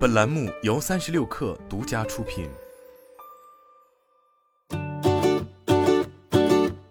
本栏目由三十六氪独家出品。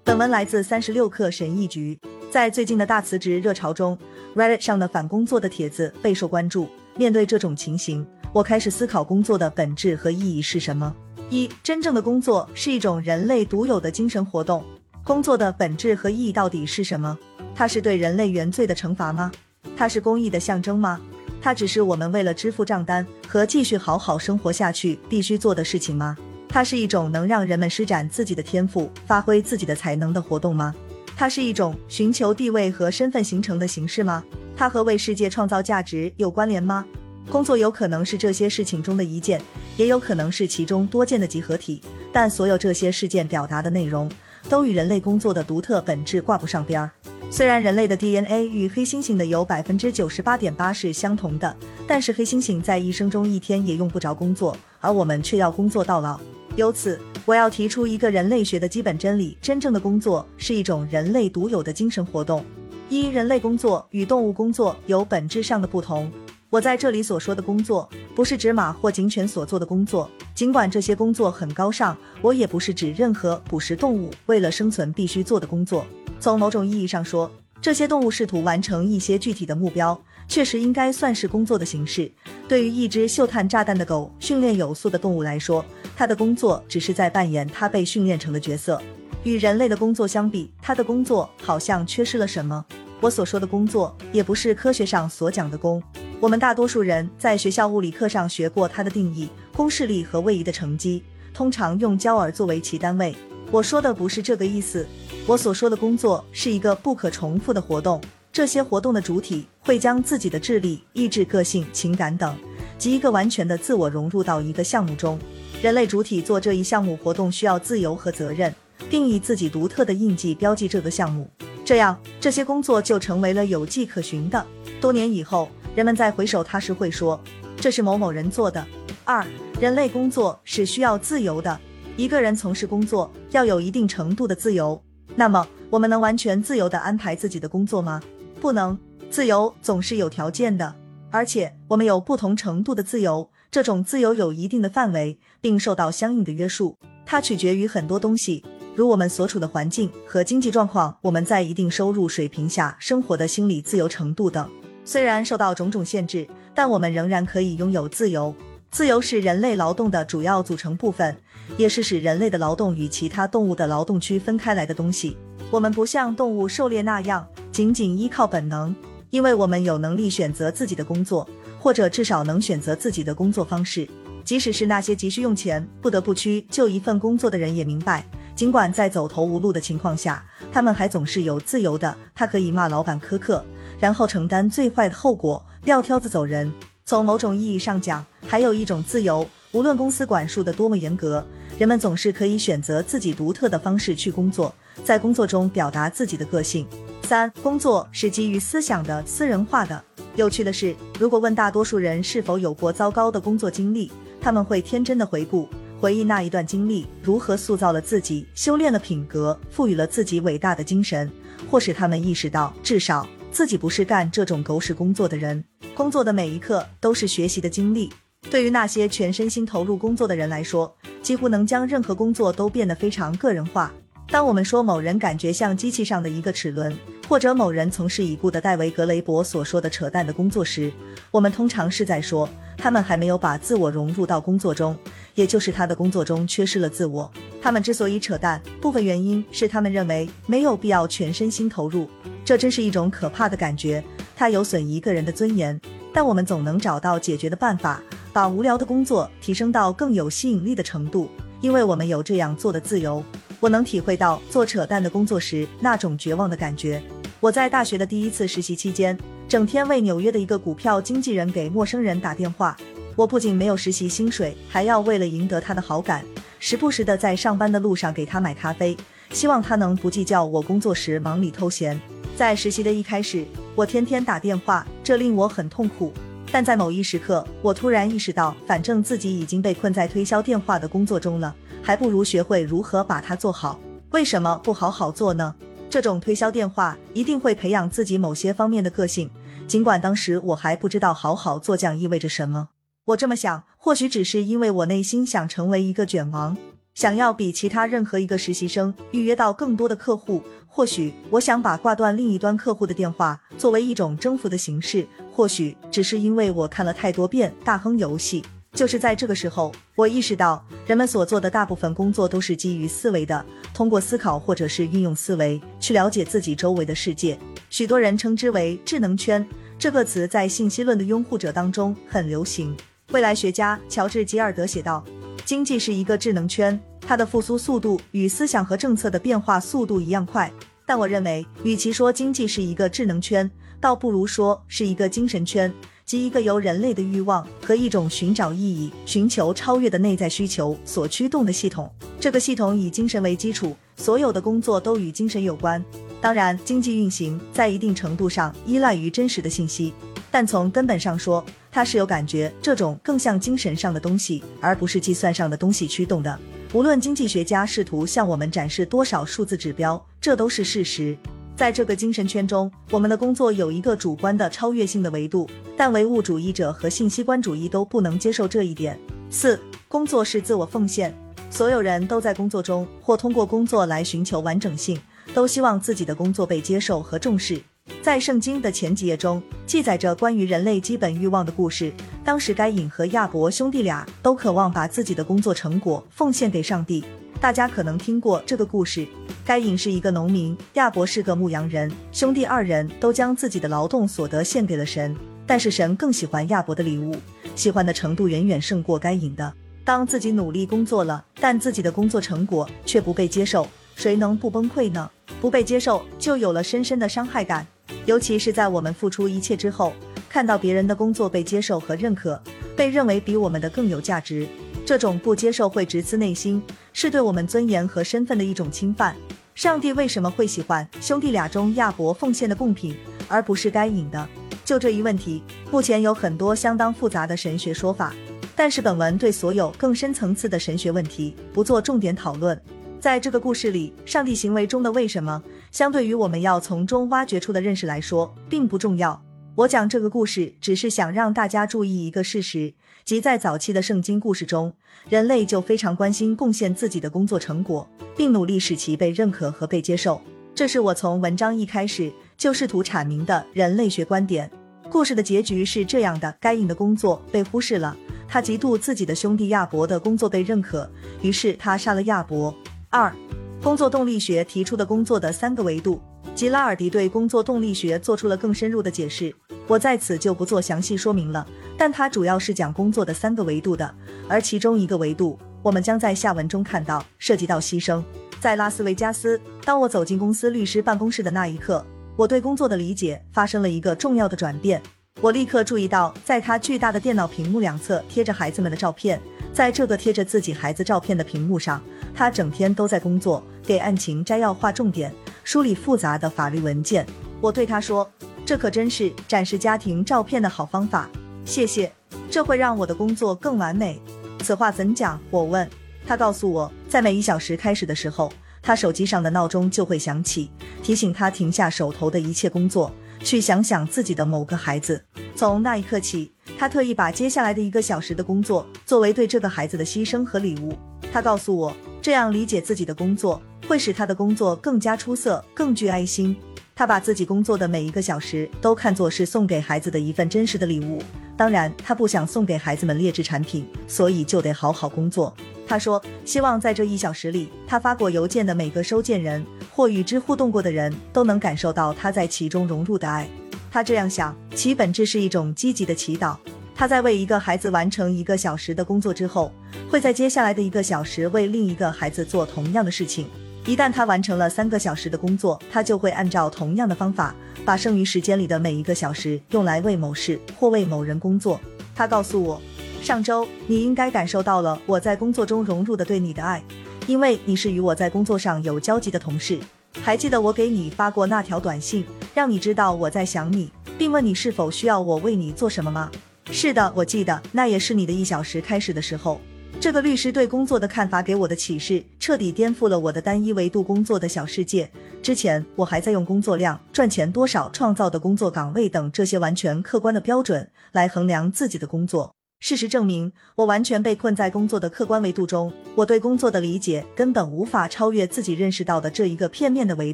本文来自三十六氪神译局。在最近的大辞职热潮中，Reddit 上的反工作的帖子备受关注。面对这种情形，我开始思考工作的本质和意义是什么。一，真正的工作是一种人类独有的精神活动。工作的本质和意义到底是什么？它是对人类原罪的惩罚吗？它是公益的象征吗？它只是我们为了支付账单和继续好好生活下去必须做的事情吗？它是一种能让人们施展自己的天赋、发挥自己的才能的活动吗？它是一种寻求地位和身份形成的形式吗？它和为世界创造价值有关联吗？工作有可能是这些事情中的一件，也有可能是其中多件的集合体，但所有这些事件表达的内容都与人类工作的独特本质挂不上边儿。虽然人类的 DNA 与黑猩猩的有百分之九十八点八是相同的，但是黑猩猩在一生中一天也用不着工作，而我们却要工作到老。由此，我要提出一个人类学的基本真理：真正的工作是一种人类独有的精神活动。一、人类工作与动物工作有本质上的不同。我在这里所说的工作，不是指马或警犬所做的工作，尽管这些工作很高尚。我也不是指任何捕食动物为了生存必须做的工作。从某种意义上说，这些动物试图完成一些具体的目标，确实应该算是工作的形式。对于一只嗅探炸弹的狗，训练有素的动物来说，它的工作只是在扮演它被训练成的角色。与人类的工作相比，它的工作好像缺失了什么。我所说的工作，也不是科学上所讲的工。我们大多数人在学校物理课上学过它的定义：公式力和位移的乘积，通常用焦耳作为其单位。我说的不是这个意思。我所说的工作是一个不可重复的活动，这些活动的主体会将自己的智力、意志、个性、情感等及一个完全的自我融入到一个项目中。人类主体做这一项目活动需要自由和责任，并以自己独特的印记标记这个项目，这样这些工作就成为了有迹可循的。多年以后，人们在回首它时会说，这是某某人做的。二，人类工作是需要自由的，一个人从事工作要有一定程度的自由。那么，我们能完全自由地安排自己的工作吗？不能，自由总是有条件的，而且我们有不同程度的自由。这种自由有一定的范围，并受到相应的约束。它取决于很多东西，如我们所处的环境和经济状况，我们在一定收入水平下生活的心理自由程度等。虽然受到种种限制，但我们仍然可以拥有自由。自由是人类劳动的主要组成部分。也是使人类的劳动与其他动物的劳动区分开来的东西。我们不像动物狩猎那样仅仅依靠本能，因为我们有能力选择自己的工作，或者至少能选择自己的工作方式。即使是那些急需用钱、不得不屈就一份工作的人也明白，尽管在走投无路的情况下，他们还总是有自由的。他可以骂老板苛刻，然后承担最坏的后果，撂挑子走人。从某种意义上讲，还有一种自由，无论公司管束的多么严格。人们总是可以选择自己独特的方式去工作，在工作中表达自己的个性。三、工作是基于思想的、私人化的。有趣的是，如果问大多数人是否有过糟糕的工作经历，他们会天真的回顾、回忆那一段经历如何塑造了自己、修炼了品格、赋予了自己伟大的精神，或使他们意识到至少自己不是干这种狗屎工作的人。工作的每一刻都是学习的经历。对于那些全身心投入工作的人来说，几乎能将任何工作都变得非常个人化。当我们说某人感觉像机器上的一个齿轮，或者某人从事已故的戴维·格雷伯所说的扯淡的工作时，我们通常是在说他们还没有把自我融入到工作中，也就是他的工作中缺失了自我。他们之所以扯淡，部分原因是他们认为没有必要全身心投入。这真是一种可怕的感觉，它有损一个人的尊严。但我们总能找到解决的办法。把无聊的工作提升到更有吸引力的程度，因为我们有这样做的自由。我能体会到做扯淡的工作时那种绝望的感觉。我在大学的第一次实习期间，整天为纽约的一个股票经纪人给陌生人打电话。我不仅没有实习薪水，还要为了赢得他的好感，时不时的在上班的路上给他买咖啡，希望他能不计较我工作时忙里偷闲。在实习的一开始，我天天打电话，这令我很痛苦。但在某一时刻，我突然意识到，反正自己已经被困在推销电话的工作中了，还不如学会如何把它做好。为什么不好好做呢？这种推销电话一定会培养自己某些方面的个性，尽管当时我还不知道好好做将意味着什么。我这么想，或许只是因为我内心想成为一个卷王，想要比其他任何一个实习生预约到更多的客户。或许我想把挂断另一端客户的电话作为一种征服的形式。或许只是因为我看了太多遍《大亨游戏》。就是在这个时候，我意识到人们所做的大部分工作都是基于思维的，通过思考或者是运用思维去了解自己周围的世界。许多人称之为智能圈，这个词在信息论的拥护者当中很流行。未来学家乔治·吉尔德写道：“经济是一个智能圈，它的复苏速度与思想和政策的变化速度一样快。”但我认为，与其说经济是一个智能圈，倒不如说是一个精神圈。即一个由人类的欲望和一种寻找意义、寻求超越的内在需求所驱动的系统。这个系统以精神为基础，所有的工作都与精神有关。当然，经济运行在一定程度上依赖于真实的信息，但从根本上说，它是有感觉这种更像精神上的东西，而不是计算上的东西驱动的。无论经济学家试图向我们展示多少数字指标，这都是事实。在这个精神圈中，我们的工作有一个主观的超越性的维度，但唯物主义者和信息观主义都不能接受这一点。四，工作是自我奉献，所有人都在工作中或通过工作来寻求完整性，都希望自己的工作被接受和重视。在圣经的前几页中，记载着关于人类基本欲望的故事。当时该隐和亚伯兄弟俩都渴望把自己的工作成果奉献给上帝。大家可能听过这个故事。该隐是一个农民，亚伯是个牧羊人，兄弟二人都将自己的劳动所得献给了神。但是神更喜欢亚伯的礼物，喜欢的程度远远胜过该隐的。当自己努力工作了，但自己的工作成果却不被接受，谁能不崩溃呢？不被接受就有了深深的伤害感，尤其是在我们付出一切之后，看到别人的工作被接受和认可，被认为比我们的更有价值，这种不接受会直刺内心，是对我们尊严和身份的一种侵犯。上帝为什么会喜欢兄弟俩中亚伯奉献的贡品，而不是该隐的？就这一问题，目前有很多相当复杂的神学说法。但是本文对所有更深层次的神学问题不做重点讨论。在这个故事里，上帝行为中的为什么，相对于我们要从中挖掘出的认识来说，并不重要。我讲这个故事，只是想让大家注意一个事实，即在早期的圣经故事中，人类就非常关心贡献自己的工作成果，并努力使其被认可和被接受。这是我从文章一开始就试图阐明的人类学观点。故事的结局是这样的：该隐的工作被忽视了，他嫉妒自己的兄弟亚伯的工作被认可，于是他杀了亚伯。二，工作动力学提出的工作的三个维度。吉拉尔迪对工作动力学做出了更深入的解释，我在此就不做详细说明了。但他主要是讲工作的三个维度的，而其中一个维度，我们将在下文中看到，涉及到牺牲。在拉斯维加斯，当我走进公司律师办公室的那一刻，我对工作的理解发生了一个重要的转变。我立刻注意到，在他巨大的电脑屏幕两侧贴着孩子们的照片，在这个贴着自己孩子照片的屏幕上，他整天都在工作，给案情摘要、划重点。梳理复杂的法律文件，我对他说：“这可真是展示家庭照片的好方法。”谢谢，这会让我的工作更完美。此话怎讲？我问他，告诉我，在每一小时开始的时候，他手机上的闹钟就会响起，提醒他停下手头的一切工作，去想想自己的某个孩子。从那一刻起，他特意把接下来的一个小时的工作作为对这个孩子的牺牲和礼物。他告诉我，这样理解自己的工作。会使他的工作更加出色，更具爱心。他把自己工作的每一个小时都看作是送给孩子的一份真实的礼物。当然，他不想送给孩子们劣质产品，所以就得好好工作。他说，希望在这一小时里，他发过邮件的每个收件人或与之互动过的人都能感受到他在其中融入的爱。他这样想，其本质是一种积极的祈祷。他在为一个孩子完成一个小时的工作之后，会在接下来的一个小时为另一个孩子做同样的事情。一旦他完成了三个小时的工作，他就会按照同样的方法，把剩余时间里的每一个小时用来为某事或为某人工作。他告诉我，上周你应该感受到了我在工作中融入的对你的爱，因为你是与我在工作上有交集的同事。还记得我给你发过那条短信，让你知道我在想你，并问你是否需要我为你做什么吗？是的，我记得，那也是你的一小时开始的时候。这个律师对工作的看法给我的启示，彻底颠覆了我的单一维度工作的小世界。之前我还在用工作量、赚钱多少、创造的工作岗位等这些完全客观的标准来衡量自己的工作。事实证明，我完全被困在工作的客观维度中，我对工作的理解根本无法超越自己认识到的这一个片面的维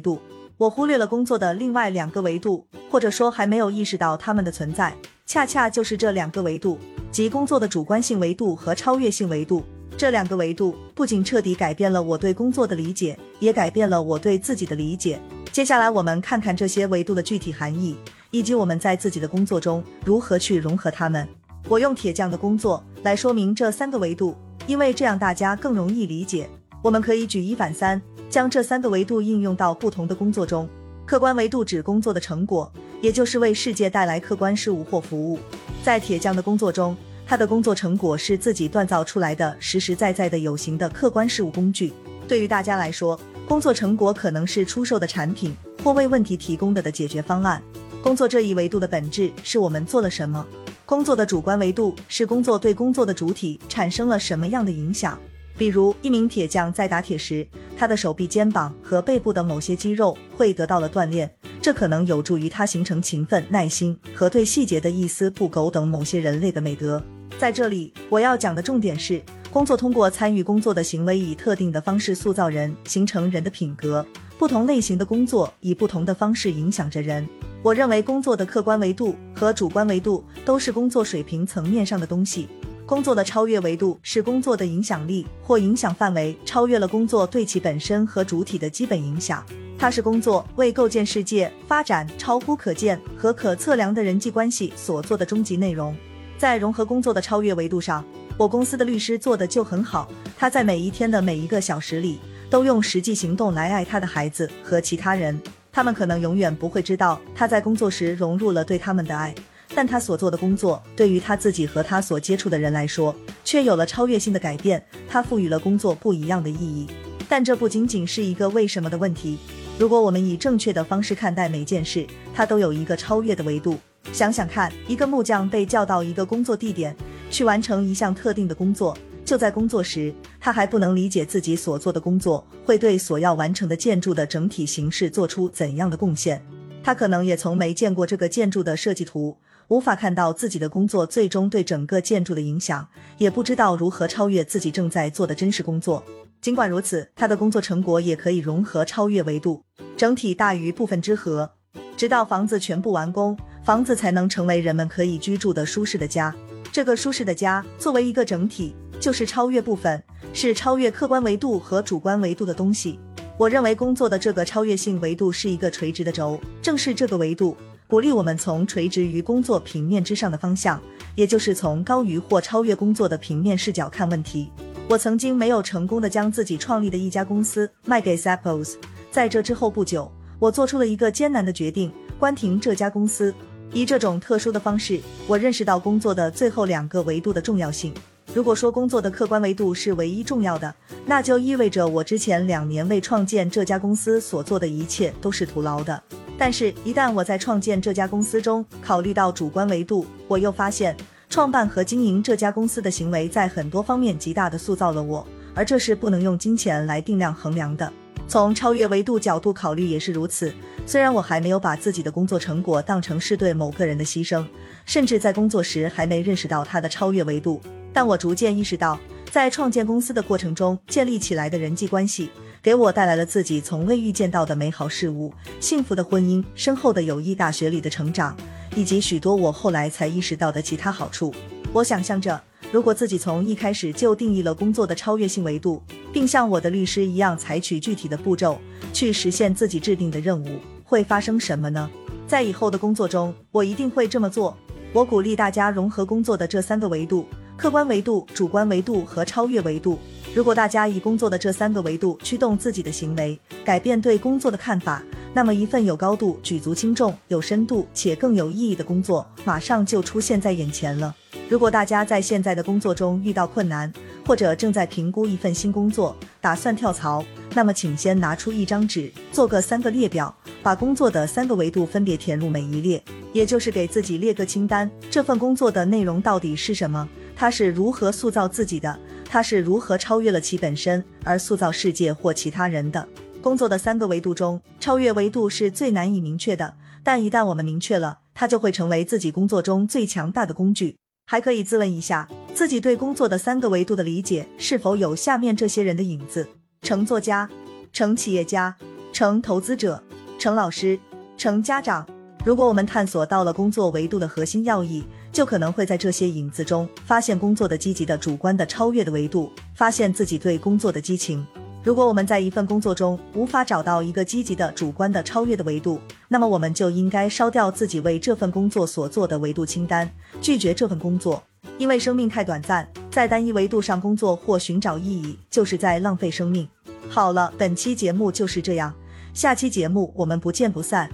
度。我忽略了工作的另外两个维度，或者说还没有意识到它们的存在。恰恰就是这两个维度，即工作的主观性维度和超越性维度。这两个维度不仅彻底改变了我对工作的理解，也改变了我对自己的理解。接下来，我们看看这些维度的具体含义，以及我们在自己的工作中如何去融合它们。我用铁匠的工作来说明这三个维度，因为这样大家更容易理解。我们可以举一反三，将这三个维度应用到不同的工作中。客观维度指工作的成果，也就是为世界带来客观事物或服务。在铁匠的工作中，他的工作成果是自己锻造出来的实实在在的有形的客观事物工具。对于大家来说，工作成果可能是出售的产品或为问题提供的的解决方案。工作这一维度的本质是我们做了什么。工作的主观维度是工作对工作的主体产生了什么样的影响？比如，一名铁匠在打铁时，他的手臂、肩膀和背部的某些肌肉会得到了锻炼，这可能有助于他形成勤奋、耐心和对细节的一丝不苟等某些人类的美德。在这里，我要讲的重点是，工作通过参与工作的行为，以特定的方式塑造人，形成人的品格。不同类型的工作以不同的方式影响着人。我认为工作的客观维度和主观维度都是工作水平层面上的东西。工作的超越维度是工作的影响力或影响范围超越了工作对其本身和主体的基本影响。它是工作为构建世界、发展超乎可见和可测量的人际关系所做的终极内容。在融合工作的超越维度上，我公司的律师做的就很好。他在每一天的每一个小时里，都用实际行动来爱他的孩子和其他人。他们可能永远不会知道他在工作时融入了对他们的爱，但他所做的工作对于他自己和他所接触的人来说，却有了超越性的改变。他赋予了工作不一样的意义。但这不仅仅是一个为什么的问题。如果我们以正确的方式看待每件事，它都有一个超越的维度。想想看，一个木匠被叫到一个工作地点去完成一项特定的工作。就在工作时，他还不能理解自己所做的工作会对所要完成的建筑的整体形式做出怎样的贡献。他可能也从没见过这个建筑的设计图，无法看到自己的工作最终对整个建筑的影响，也不知道如何超越自己正在做的真实工作。尽管如此，他的工作成果也可以融合超越维度，整体大于部分之和，直到房子全部完工，房子才能成为人们可以居住的舒适的家。这个舒适的家作为一个整体。就是超越部分，是超越客观维度和主观维度的东西。我认为工作的这个超越性维度是一个垂直的轴，正是这个维度鼓励我们从垂直于工作平面之上的方向，也就是从高于或超越工作的平面视角看问题。我曾经没有成功的将自己创立的一家公司卖给 Zappos，在这之后不久，我做出了一个艰难的决定，关停这家公司。以这种特殊的方式，我认识到工作的最后两个维度的重要性。如果说工作的客观维度是唯一重要的，那就意味着我之前两年为创建这家公司所做的一切都是徒劳的。但是，一旦我在创建这家公司中考虑到主观维度，我又发现创办和经营这家公司的行为在很多方面极大的塑造了我，而这是不能用金钱来定量衡量的。从超越维度角度考虑也是如此。虽然我还没有把自己的工作成果当成是对某个人的牺牲，甚至在工作时还没认识到他的超越维度。但我逐渐意识到，在创建公司的过程中建立起来的人际关系，给我带来了自己从未预见到的美好事物：幸福的婚姻、深厚的友谊、大学里的成长，以及许多我后来才意识到的其他好处。我想象着，如果自己从一开始就定义了工作的超越性维度，并像我的律师一样采取具体的步骤去实现自己制定的任务，会发生什么呢？在以后的工作中，我一定会这么做。我鼓励大家融合工作的这三个维度。客观维度、主观维度和超越维度。如果大家以工作的这三个维度驱动自己的行为，改变对工作的看法，那么一份有高度、举足轻重、有深度且更有意义的工作马上就出现在眼前了。如果大家在现在的工作中遇到困难，或者正在评估一份新工作，打算跳槽，那么请先拿出一张纸，做个三个列表，把工作的三个维度分别填入每一列，也就是给自己列个清单。这份工作的内容到底是什么？他是如何塑造自己的？他是如何超越了其本身而塑造世界或其他人的？工作的三个维度中，超越维度是最难以明确的，但一旦我们明确了，它就会成为自己工作中最强大的工具。还可以自问一下，自己对工作的三个维度的理解是否有下面这些人的影子：成作家、成企业家、成投资者、成老师、成家长。如果我们探索到了工作维度的核心要义，就可能会在这些影子中发现工作的积极的、主观的、超越的维度，发现自己对工作的激情。如果我们在一份工作中无法找到一个积极的、主观的、超越的维度，那么我们就应该烧掉自己为这份工作所做的维度清单，拒绝这份工作。因为生命太短暂，在单一维度上工作或寻找意义，就是在浪费生命。好了，本期节目就是这样，下期节目我们不见不散。